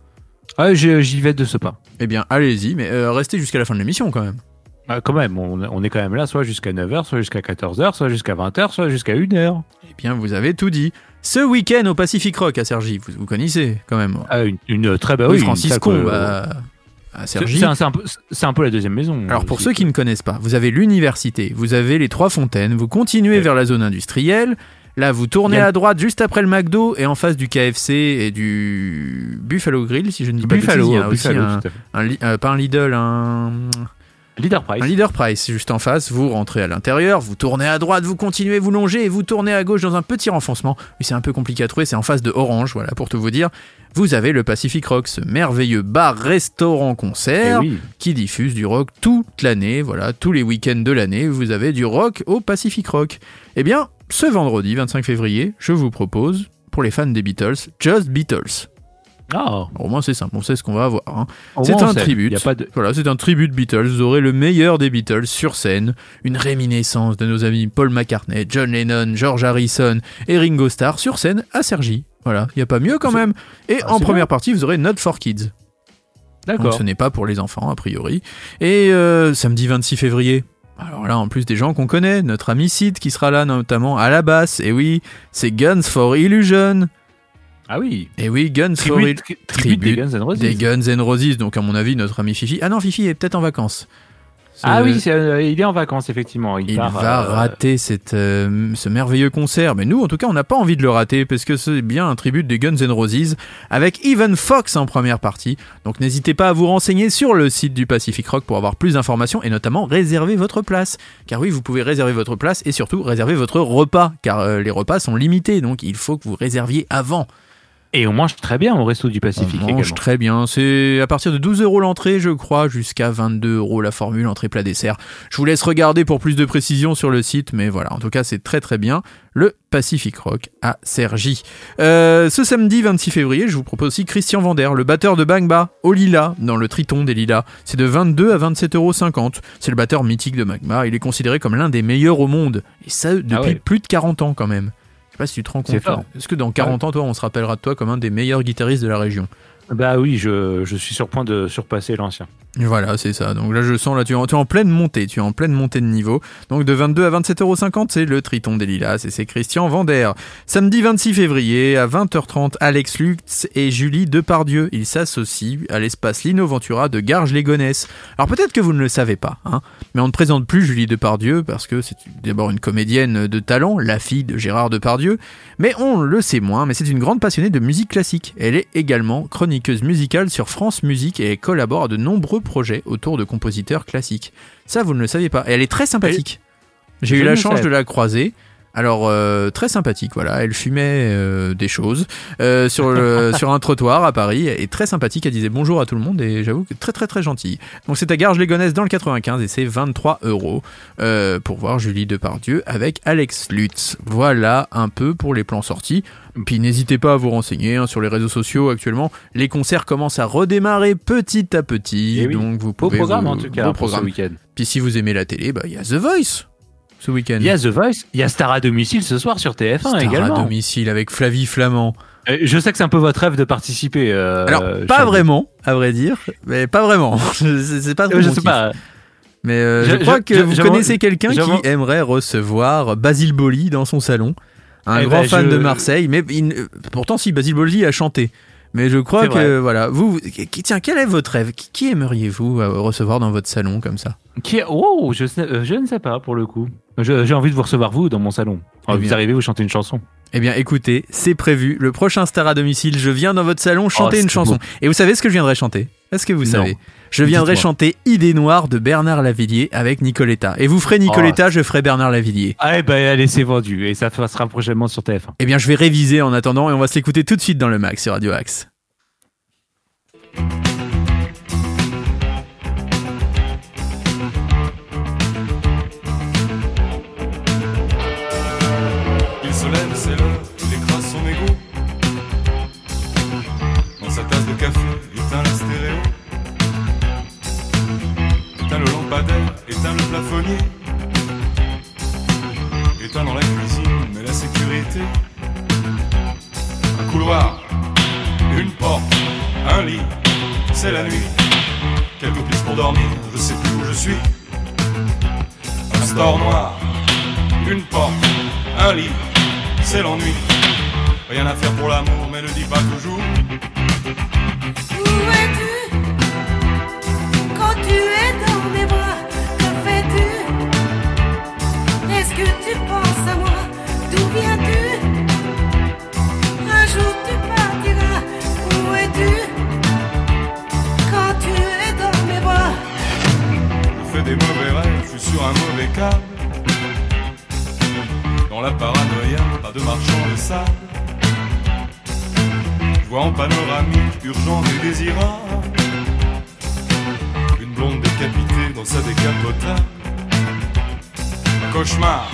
Ah, j'y vais de ce pas. Eh bien, allez-y, mais euh, restez jusqu'à la fin de l'émission quand même. Ah, quand même, on, on est quand même là, soit jusqu'à 9h, soit jusqu'à 14h, soit jusqu'à 20h, soit jusqu'à 1h. Eh bien, vous avez tout dit. Ce week-end au Pacific Rock à Sergi, vous, vous connaissez quand même. Ah, une, une très belle. oui, oui, Francis une salle, C'est- un, peu- c'est un peu la deuxième maison. Alors pour ceux qui ne connaissent pas, vous avez l'université, vous avez les trois fontaines, vous continuez Ouais. vers la zone industrielle, là vous tournez à droite juste après le McDo et en face du KFC et du Buffalo Grill si je ne dis pas Buffalo, bêtises, il y a aussi Buffalo, un, euh, pas un Lidl, un, Leader Price. un Leader Price juste en face, vous rentrez à l'intérieur, vous tournez à droite, vous continuez, vous longez et vous tournez à gauche dans un petit renfoncement. C'est un peu compliqué à trouver, c'est en face de Orange, voilà pour tout vous dire. Vous avez le Pacific Rock, ce merveilleux bar, restaurant, Eh oui. qui diffuse du rock toute l'année, voilà, tous les week-ends de l'année, vous avez du rock au Pacific Rock. Eh bien, ce vendredi 25 février, je vous propose, pour les fans des Beatles, Just Beatles. Ah, Au moins c'est simple, on sait ce qu'on va avoir. hein. C'est un pas de... Voilà, c'est un tribute Beatles. Vous aurez le meilleur des Beatles sur scène, une réminiscence de nos amis Paul McCartney, John Lennon, George Harrison et Ringo Starr sur scène à Sergi. Voilà, il y a pas mieux quand même. Et Ah, en première partie, vous aurez Not for Kids. D'accord. ce n'est pas pour les enfants, a priori. Et euh, samedi 26 février. Alors là, en plus des gens qu'on connaît, notre ami Sid qui sera là notamment à la basse. Et oui, c'est Guns for Illusion. Ah oui. Et oui, Guns for Illusion. Tribute, tribute des Guns N' Roses. Des Guns N' Roses, donc à mon avis, notre ami Fifi. Ah non, Fifi est peut-être en vacances. Ah oui, euh, il est en vacances, effectivement. Il, Il part, va euh, rater cette, euh, ce merveilleux concert. Mais nous, en tout cas, on n'a pas envie de le rater parce que c'est bien un tribut des Guns N' Roses avec Even Fox en première partie. Donc n'hésitez pas à vous renseigner sur le site du Pacific Rock pour avoir plus d'informations et notamment réserver votre place. Car oui, vous pouvez réserver votre place et surtout réserver votre repas car les repas sont limités. Donc il faut que vous réserviez avant. Et on mange très bien au resto du Pacifique On mange également. très bien. C'est à partir de 12 euros l'entrée, je crois, jusqu'à 22 euros la formule entrée plat dessert. Je vous laisse regarder pour plus de précisions sur le site, mais voilà, en tout cas, c'est très très bien. Le Pacific Rock à Cergy. Euh, ce samedi 26 février, je vous propose aussi Christian Vander, le batteur de Bangba, au Lila, dans le Triton des Lilas. C'est de 22 à 27,50 euros. C'est le batteur mythique de Magma. Il est considéré comme l'un des meilleurs au monde. Et ça, depuis Ah ouais. plus de 40 ans quand même. Je sais pas si tu te rends compte. Est-ce que dans 40 ans, toi, on se rappellera de toi comme un des meilleurs guitaristes de la région? Bah oui, je, je suis sur point de surpasser l'ancien. Voilà, c'est ça. Donc là, je sens, là, tu es, en, pleine montée. Tu es en pleine montée de niveau. Donc de 22 à 27,50€, c'est le Triton des Lilas et c'est Christian Vander. Samedi 26 février, à 20h30, Alex Lutz et Julie Depardieu. Ils s'associent à l'espace Lino Ventura de Garges-les-Gonesse. Alors peut-être que vous ne le savez pas, hein, mais on ne présente plus Julie Depardieu parce que c'est d'abord une comédienne de talent, la fille de Gérard Depardieu, mais on le sait moins, mais c'est une grande passionnée de musique classique. Elle est également chroniqueuse musicale sur France Musique et collabore à de nombreux projets autour de compositeurs classiques. Ça, vous ne le saviez pas. Et elle est très sympathique. J'ai eu la chance de la croiser. Alors euh, très sympathique, voilà. Elle fumait euh, des choses euh, sur le, sur un trottoir à Paris et très sympathique. Elle disait bonjour à tout le monde et j'avoue que très très très gentille. Donc c'est à Garges-les-Gonesse dans le 95 et c'est 23 euros euh, pour voir Julie Depardieu avec Alex Lutz. Voilà un peu pour les plans sortis. Puis n'hésitez pas à vous renseigner hein, sur les réseaux sociaux actuellement. Les concerts commencent à redémarrer petit à petit. Eh oui. Donc vous Beau pouvez programme vous- en tout cas beau pour ce programme. week-end. Puis si vous aimez la télé, bah, il y a The Voice ce week-end. Il y a The Voice, il y a Star à domicile ce soir sur TF1 Star également. à domicile avec Flavie Flamand. Euh, Je sais que c'est un peu votre rêve de participer. euh, Alors, pas vraiment, à vrai dire, mais pas vraiment. c'est pas trop Euh, Je mon sais pas. Mais euh, je, Je- crois que je- vous connaissez quelqu'un qui aimerait recevoir Basile Boli dans son salon. Un Eh grand ben, fan de Marseille, mais il pourtant si Basile Boli a chanté. Mais je crois que voilà, vous, vous- qui- tiens, quel est votre rêve? Qui, qui aimeriez-vous euh, recevoir dans votre salon comme ça? Qui Oh, je, sais- euh, je ne sais pas pour le coup. J'ai envie de vous recevoir vous dans mon salon. Eh vous bien. arrivez, vous chantez une chanson. Eh bien, écoutez, c'est prévu. Le prochain star à domicile, je viens dans votre salon chanter Oh, une chanson. beau. Et vous savez ce que je viendrai chanter? Est-ce que vous Non. savez? Je viendrai chanter Idée noire de Bernard Lavillier avec Nicoletta. Et vous ferez Nicoletta, je ferai Bernard Lavillier. Ah, eh ben, allez, c'est vendu. Et ça sera prochainement sur TF1. Eh bien, je vais réviser en attendant et on va se l'écouter tout de suite dans le Max sur Radio Axe. Plafonnier. Éteint dans la cuisine, mais la sécurité. Un couloir, une porte, un lit, c'est la nuit. Quelques pistes pour dormir, je sais plus où je suis. Un store noir, une porte, un lit, c'est l'ennui. Rien à faire pour l'amour, mais ne dis pas toujours. Où es-tu? Quand tu es dans mes bras que tu penses à moi D'où viens-tu? Un jour tu partiras. Où es-tu? Quand tu es dans mes bras Je fais des mauvais rêves, je suis sur un mauvais câble. Dans la paranoïa, pas de marchand de sable. Je vois en panoramique, urgent et désirable. Une blonde décapitée dans sa décapotable. Cauchemar,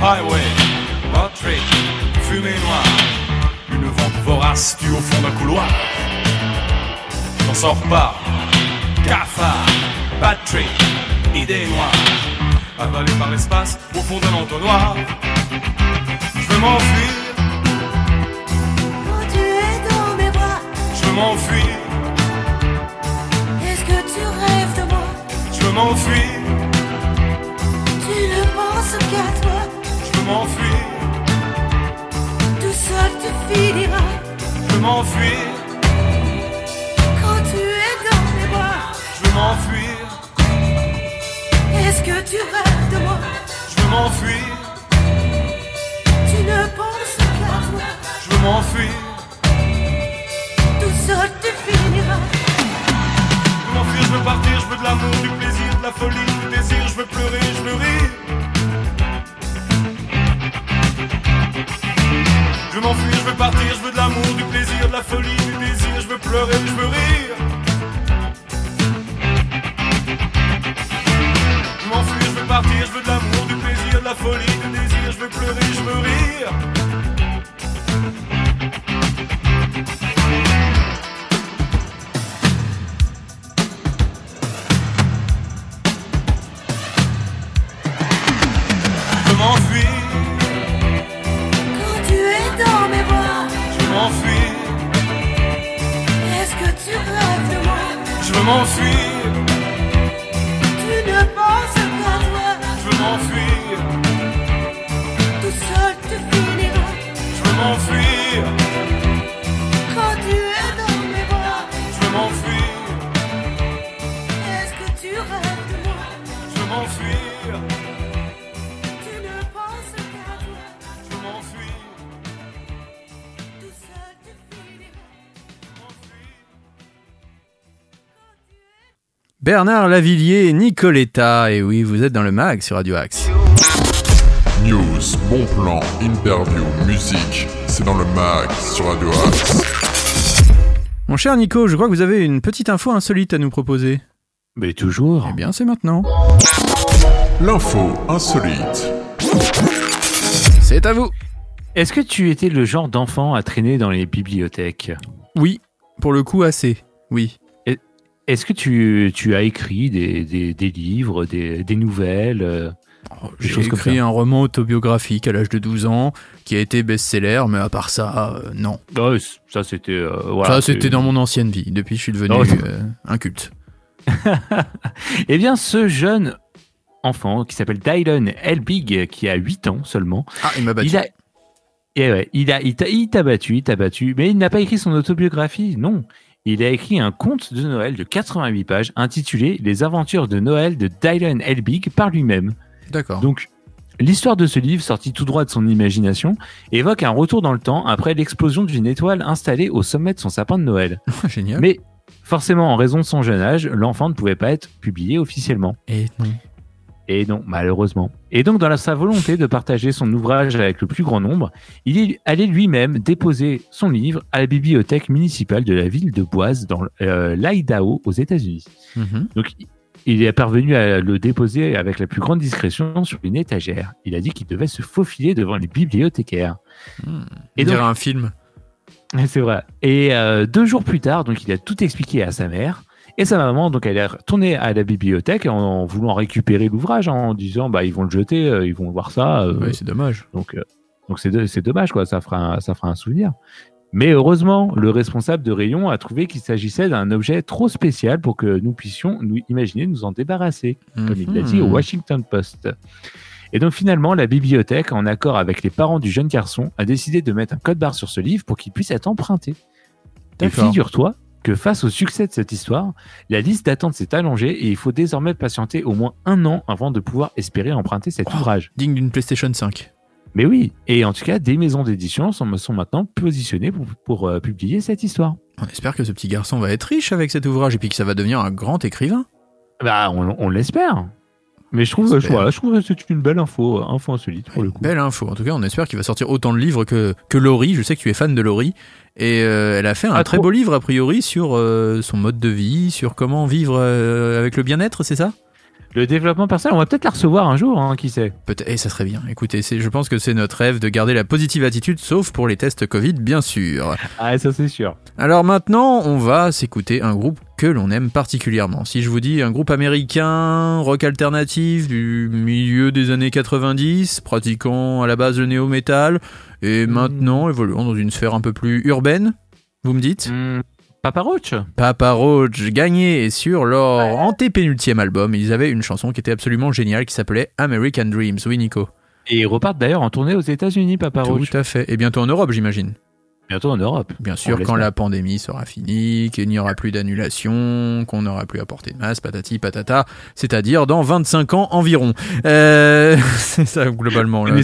highway, road trip, fumée noire. Une vente vorace tue au fond d'un couloir. J'en sors pas, cafard, bad trip, idée noire. Avalé par l'espace au fond d'un entonnoir. Je veux m'enfuir, Quand tu es dans mes bras je veux m'enfuir, Est-ce que tu rêves de moi? Je veux m'enfuir, qu'à toi je veux m'enfuir, Tout seul tu finiras je veux m'enfuir, Quand tu es dans mes bras je veux m'enfuir, Est-ce que tu rêves de moi? Je veux m'enfuir, Tu ne penses qu'à toi. Je veux m'enfuir, Tout seul tu finiras je veux m'enfuir, je veux partir, je veux de l'amour, du plaisir, de la folie, du désir, je veux pleurer, je veux rire. Je veux m'enfuir, je veux partir, je veux de l'amour, du plaisir, de la folie, du désir, je veux pleurer, je veux rire. Je veux m'enfuir, je veux partir, je veux de l'amour, du plaisir, de la folie, du désir, je veux pleurer, je veux rire. M'enfuir, Est-ce que tu rêves de moi? Je veux m'enfuir, Tu ne penses qu'à toi. Je veux m'enfuir, Tout seul tu finiras. Je veux m'enfuir, Quand tu es dans mes bras. Je veux m'enfuir, Est-ce que tu rêves de moi? Je veux m'enfuir, Bernard Lavillier, Nicoletta. Et oui, vous êtes dans le Mag sur Radio Axe. News, bon plan, interview, musique, c'est dans le mag sur Radio Axe. Mon cher Nico, je crois que vous avez une petite info insolite à nous proposer. Mais toujours. Eh bien, c'est maintenant. L'info insolite. C'est à vous. Est-ce que tu étais le genre d'enfant à traîner dans les bibliothèques? Oui, pour le coup, assez. Oui. Est-ce que tu, tu as écrit des, des, des livres, des, des nouvelles euh, J'ai écrit un roman autobiographique à l'âge de 12 ans qui a été best-seller, mais à part ça, euh, non. oh, Ça, c'était. euh, voilà, dans mon ancienne vie. Depuis, je suis devenu Oh, euh, un culte. Eh bien, ce jeune enfant qui s'appelle Dylan Elbig, qui a 8 ans seulement, Ah, il m'a battu. il a. Et ouais, il a, il t'a, il t'a battu, il t'a battu, mais il n'a pas écrit son autobiographie, non. Il a écrit un conte de Noël de 88 pages intitulé Les aventures de Noël de Dylan Elbig par lui-même. D'accord. Donc, l'histoire de ce livre, sorti tout droit de son imagination, évoque un retour dans le temps après l'explosion d'une étoile installée au sommet de son sapin de Noël. Génial. Mais forcément, en raison de son jeune âge, l'enfant ne pouvait pas être publié officiellement. Et non. Et non, malheureusement. Et donc, dans la- sa volonté de partager son ouvrage avec le plus grand nombre, il est allé lui-même déposer son livre à la bibliothèque municipale de la ville de Boise, dans euh, l'Idaho, aux États-Unis. Mhm. Donc, il est parvenu à le déposer avec la plus grande discrétion sur une étagère. Il a dit qu'il devait se faufiler devant les bibliothécaires. Hmm. Et On donc- un film. C'est vrai. Et euh, deux jours plus tard, donc il a tout expliqué à sa mère. Et sa maman, donc elle est retournée à la bibliothèque en, en voulant récupérer l'ouvrage, hein, en disant bah ils vont le jeter, euh, ils vont voir ça. euh, Oui, c'est dommage. donc euh, donc c'est dommage quoi, ça fera un, ça fera un souvenir. Mais heureusement, le responsable de rayon a trouvé qu'il s'agissait d'un objet trop spécial pour que nous puissions nous imaginer nous en débarrasser comme il l'a dit au Mhm. Washington Post. Et donc finalement, la bibliothèque, en accord avec les parents du jeune garçon, a décidé de mettre un code barre sur ce livre pour qu'il puisse être emprunté. Et figure-toi que face au succès de cette histoire, la liste d'attente s'est allongée et il faut désormais patienter au moins un an avant de pouvoir espérer emprunter cet Oh. ouvrage. Digne d'une PlayStation 5. Mais oui, et en tout cas, des maisons d'édition sont, sont maintenant positionnées pour, pour, euh, publier cette histoire. On espère que ce petit garçon va être riche avec cet ouvrage et puis que ça va devenir un grand écrivain. Bah, on, on l'espère. Mais je trouve, je, voilà, je trouve que c'est une belle info, info insolite pour le coup. Belle info. En tout cas, on espère qu'il va sortir autant de livres que, que Laurie. Je sais que tu es fan de Laurie. Et euh, elle a fait un Ah, très trop. beau livre, a priori, sur euh, son mode de vie, sur comment vivre euh, avec le bien-être, c'est ça? Le développement personnel, on va peut-être la recevoir un jour, hein, qui sait. Peut-être, et ça serait bien. Écoutez, je pense que c'est notre rêve de garder la positive attitude, sauf pour les tests Covid, bien sûr. Ah, ça c'est sûr. Alors maintenant, on va s'écouter un groupe que l'on aime particulièrement. Si je vous dis un groupe américain, rock alternatif du milieu des années 90, pratiquant à la base le néo-metal, et maintenant évoluant dans une sphère un peu plus urbaine, vous me dites Hmm, Papa Roach Papa Roach gagné sur leur antépénultième album. Ils avaient une chanson qui était absolument géniale qui s'appelait American Dreams. Oui, Nico. Et ils repartent d'ailleurs en tournée aux États-Unis, Papa Roach. Tout à fait. Et bientôt en Europe, j'imagine. Bientôt en Europe. Bien sûr, quand la pandémie sera finie, qu'il n'y aura plus d'annulation, qu'on n'aura plus à porter de masque, patati patata, c'est-à-dire dans 25 ans environ. Euh, c'est ça globalement. Là.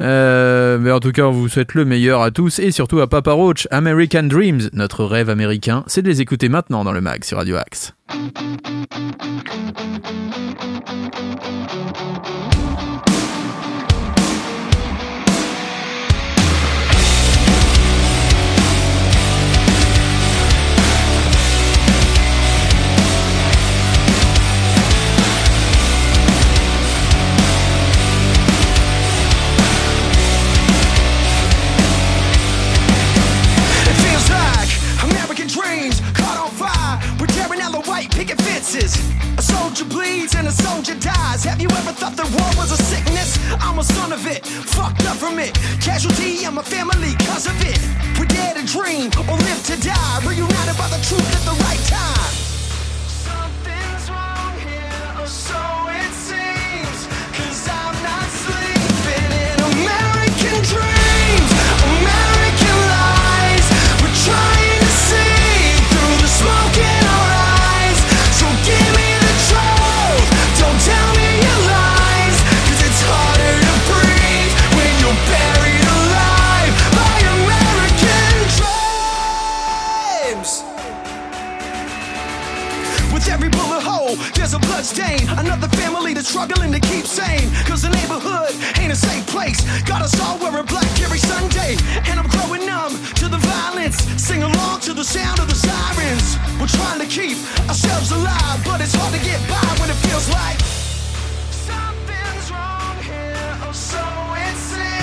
Euh, mais en tout cas, on vous souhaite le meilleur à tous et surtout à Papa Roach, American Dreams. Notre rêve américain, c'est de les écouter maintenant dans le mag sur Radio Axe. A soldier bleeds and a soldier dies. Have you ever thought that war was a sickness? I'm a son of it, fucked up from it. Casualty in my family cause of it. We dare to dream or live to die. Reunited by the truth at the right time. Something's wrong here, or so it seems. Cause I'm not sleeping in American dreams, Another family that's struggling to keep sane. Cause the neighborhood ain't a safe place. Got us all wearing black every Sunday. And I'm growing numb to the violence. Sing along to the sound of the sirens. We're trying to keep ourselves alive, but it's hard to get by when it feels like something's wrong here, Oh, so it seems.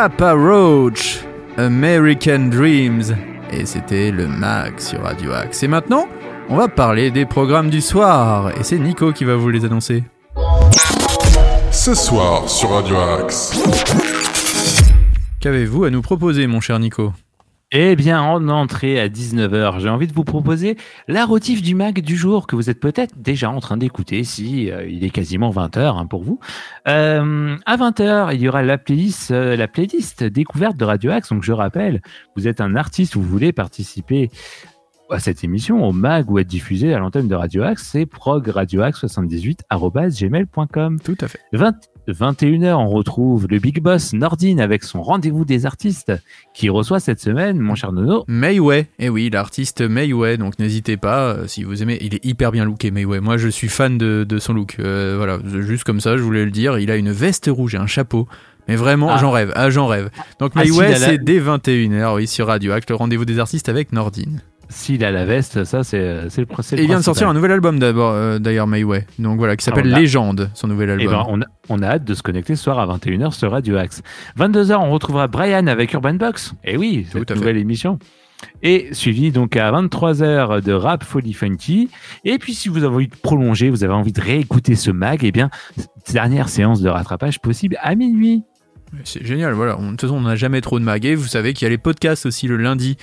Papa Roach, American Dreams. Et c'était le Mag sur Radio Axe. Et maintenant, on va parler des programmes du soir. Et c'est Nico qui va vous les annoncer. Ce soir sur Radio Axe. Qu'avez-vous à nous proposer, mon cher Nico? Eh bien, en entrée à 19h, j'ai envie de vous proposer la rotif du mag du jour que vous êtes peut-être déjà en train d'écouter si euh, il est quasiment 20h pour vous. Euh, à 20h, il y aura la playlist, euh, la playlist découverte de Radio Axe. Donc, je rappelle, vous êtes un artiste, vous voulez participer à cette émission, au mag ou être diffusé à l'antenne de Radio Axe, c'est progradioaxe78.gmail.com. Tout à fait. 20 21h, on retrouve le Big Boss Nordine avec son rendez-vous des artistes qui reçoit cette semaine, mon cher Nono. Mayway, eh oui, l'artiste Mayway, donc n'hésitez pas, euh, si vous aimez, il est hyper bien looké Mayway, moi je suis fan de, de son look, Euh, voilà, juste comme ça, je voulais le dire, il a une veste rouge et un chapeau, mais vraiment, Ah. j'en rêve, ah j'en rêve. Donc Ah, Mayway, c'est dès 21h, oui, sur Radio Act, le rendez-vous des artistes avec Nordine. S'il a la veste, ça c'est le principe. Et il vient de sortir un nouvel album d'abord, euh, d'ailleurs Mayway, donc voilà, qui s'appelle Ah, a- Légende, son nouvel Et album. ben, on, a, on a hâte de se connecter ce soir à 21h sur Radio Axe. 22h, on retrouvera Brian avec Urban Box. Et oui, Tout cette à fait. nouvelle émission. Et suivi donc à 23h de Rap Folie Funky. Et puis si vous avez envie de prolonger, vous avez envie de réécouter ce mag, eh bien, dernière séance de rattrapage possible à minuit. C'est génial, voilà. De toute façon, on n'a jamais trop de mag. Et vous savez qu'il y a les podcasts aussi le lundi.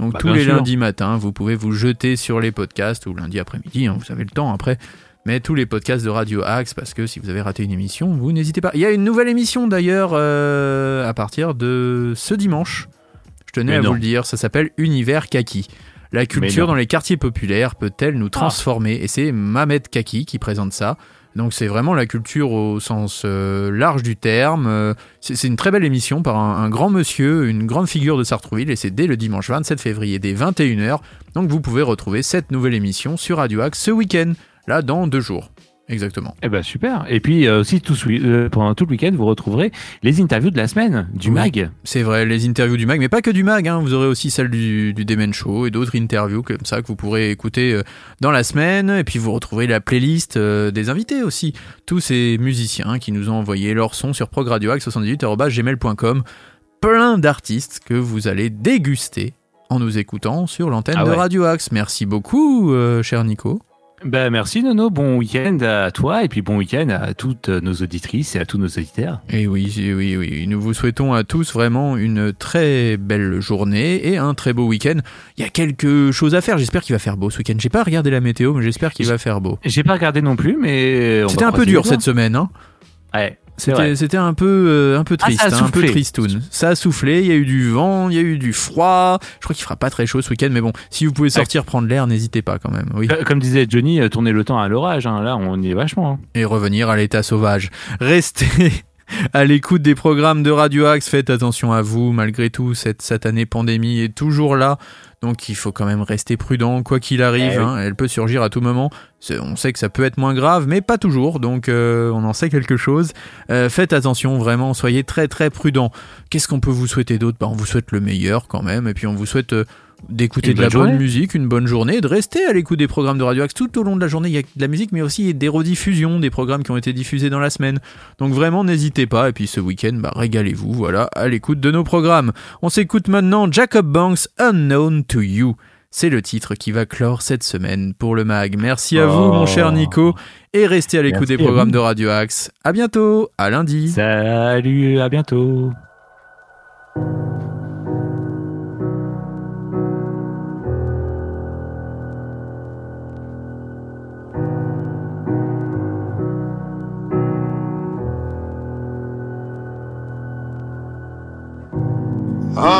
Donc Bah, tous les sûr. lundis matins, vous pouvez vous jeter sur les podcasts ou lundi après-midi, hein, vous avez le temps après. Mais tous les podcasts de Radio Axe, parce que si vous avez raté une émission, vous n'hésitez pas. Il y a une nouvelle émission d'ailleurs euh, à partir de ce dimanche. Je tenais Mais à non. vous le dire, ça s'appelle Univers Kaki. La culture dans les quartiers populaires peut-elle Ah. nous transformer? Et c'est Mamet Kaki qui présente ça. Donc c'est vraiment la culture au sens euh, large du terme. Euh, c'est une très belle émission par un, un grand monsieur, une grande figure de Sartrouville et c'est dès le dimanche 27 février dès 21h. Donc vous pouvez retrouver cette nouvelle émission sur Radio Axe ce week-end, là dans deux jours. Exactement. Eh ben super. Et puis euh, aussi tout, euh, pendant tout le week-end, vous retrouverez les interviews de la semaine du Oui. mag. C'est vrai, les interviews du mag, mais pas que du mag, hein. vous aurez aussi celle du, du Demen Show et d'autres interviews comme ça que vous pourrez écouter euh, dans la semaine. Et puis vous retrouverez la playlist euh, des invités aussi. Tous ces musiciens qui nous ont envoyé leur son sur progradioax78.gmail.com. Plein d'artistes que vous allez déguster en nous écoutant sur l'antenne Ah de. Radio Axe. Merci beaucoup, cher Nico. Ben merci Nono, bon week-end à toi et puis bon week-end à toutes nos auditrices et à tous nos auditeurs. Et oui, oui, oui, oui, nous vous souhaitons à tous vraiment une très belle journée et un très beau week-end. Il y a quelque chose à faire, j'espère qu'il va faire beau ce week-end. J'ai pas regardé la météo, mais j'espère qu'il va faire beau. J'ai pas regardé non plus, mais C'était un peu dur cette semaine, hein. Ouais, C'était un peu, euh, un peu Ah, triste, ça a hein, un peu tristoun. Ça a soufflé, il y a eu du vent, il y a eu du froid. Je crois qu'il fera pas très chaud ce week-end, mais bon, si vous pouvez sortir prendre l'air, n'hésitez pas quand même. Oui. Euh, Comme disait Johnny, euh, tourner le temps à l'orage. hein. Là, on y est vachement. hein. et revenir à l'état sauvage. Restez à l'écoute des programmes de Radio Axe, faites attention à vous, malgré tout, cette satanée pandémie est toujours là, donc il faut quand même rester prudent, quoi qu'il arrive, Eh oui. hein, elle peut surgir à tout moment, on sait que ça peut être moins grave, mais pas toujours, donc euh, on en sait quelque chose. Euh, faites attention, vraiment, soyez très très prudents. Qu'est-ce qu'on peut vous souhaiter d'autre? Bah, On vous souhaite le meilleur quand même, et puis on vous souhaite... euh, d'écouter de la bonne musique, une bonne journée, de rester à l'écoute des programmes de Radio Axe tout au long de la journée. Il y a de la musique, mais aussi des rediffusions, des programmes qui ont été diffusés dans la semaine. Donc vraiment, n'hésitez pas. Et puis ce week-end, bah, régalez-vous, voilà, à l'écoute de nos programmes. On s'écoute maintenant Jacob Banks, Unknown to You. C'est le titre qui va clore cette semaine pour le mag. Merci à vous, Oh. mon cher Nico, et restez à l'écoute des programmes de Radio Axe. À bientôt, à lundi. Salut, à bientôt.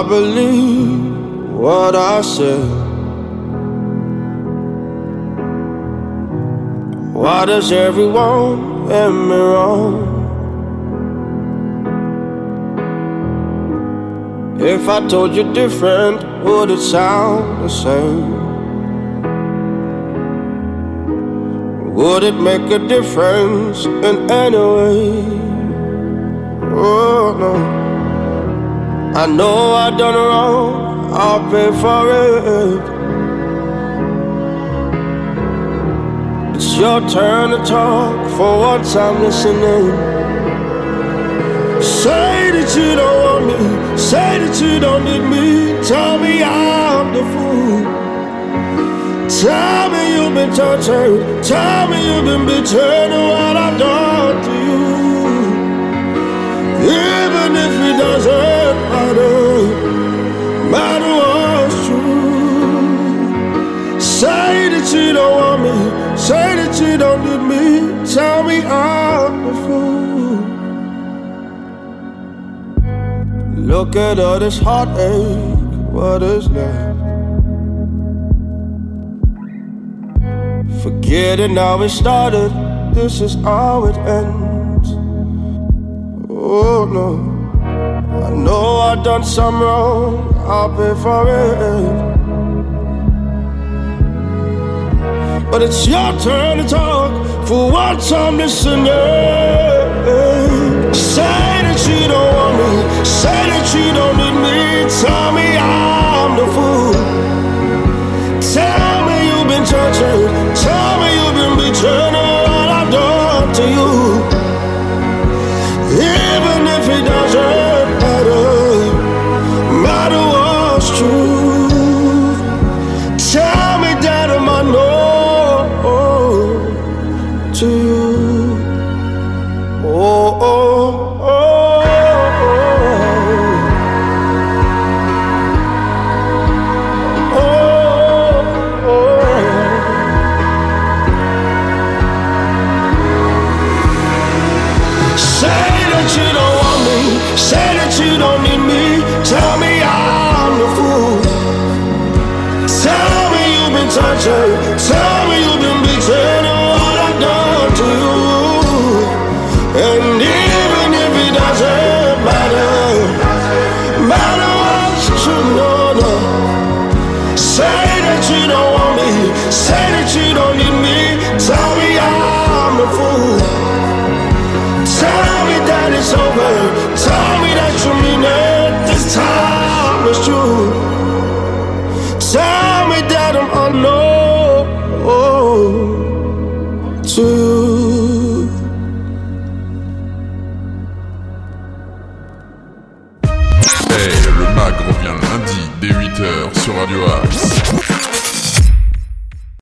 Believe what I said. Why does everyone get me wrong? If I told you different, would it sound the same? Would it make a difference in any way? Oh no. I know I done wrong, I'll pay for it. It's your turn to talk, for once I'm listening. Say that you don't want me. Say that you don't need me. Tell me I'm the fool. Tell me you've been tortured. Tell me you've been betrayed what I've done to you. Even if it doesn't that you don't want me. Say that you don't need me. Tell me I'm the fool. Look at all this heartache. What is left? Forgetting how it started. This is how it ends. Oh no. I know I've done some wrong. I'll pay for it. But it's your turn to talk. For once I'm listening. Say that you don't want me. Say that you don't need me. Tell me I'm the fool. Tell me you've been tortured. Tell